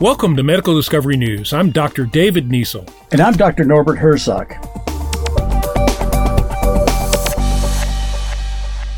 Welcome to Medical Discovery News. I'm Dr. David Niesel. And I'm Dr. Norbert Herzog.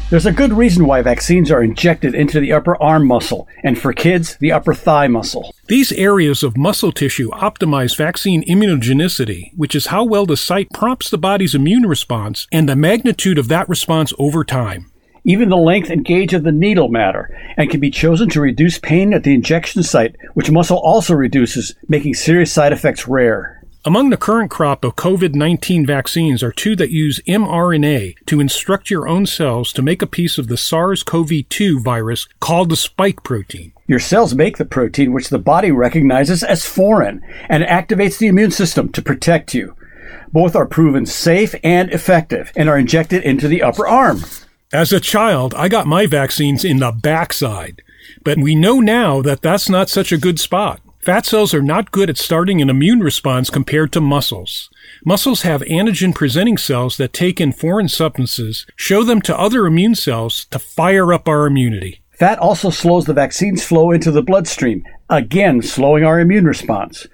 There's a good reason why vaccines are injected into the upper arm muscle, and for kids, the upper thigh muscle. These areas of muscle tissue optimize vaccine immunogenicity, which is how well the site prompts the body's immune response and the magnitude of that response over time. Even the length and gauge of the needle matter and can be chosen to reduce pain at the injection site, which muscle also reduces, making serious side effects rare. Among the current crop of COVID 19 vaccines are two that use mRNA to instruct your own cells to make a piece of the SARS CoV 2 virus called the spike protein. Your cells make the protein which the body recognizes as foreign and activates the immune system to protect you. Both are proven safe and effective and are injected into the upper arm. As a child, I got my vaccines in the backside, but we know now that that's not such a good spot. Fat cells are not good at starting an immune response compared to muscles. Muscles have antigen presenting cells that take in foreign substances, show them to other immune cells to fire up our immunity. Fat also slows the vaccine's flow into the bloodstream, again slowing our immune response.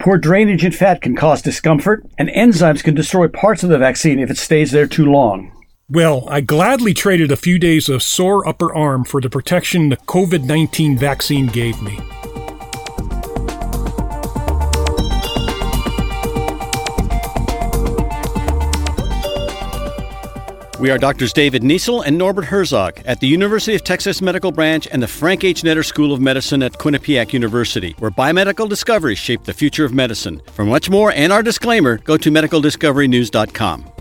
Poor drainage in fat can cause discomfort, and enzymes can destroy parts of the vaccine if it stays there too long. Well, I gladly traded a few days of sore upper arm for the protection the COVID 19 vaccine gave me. We are Doctors David Niesel and Norbert Herzog at the University of Texas Medical Branch and the Frank H. Netter School of Medicine at Quinnipiac University, where biomedical discoveries shape the future of medicine. For much more and our disclaimer, go to medicaldiscoverynews.com.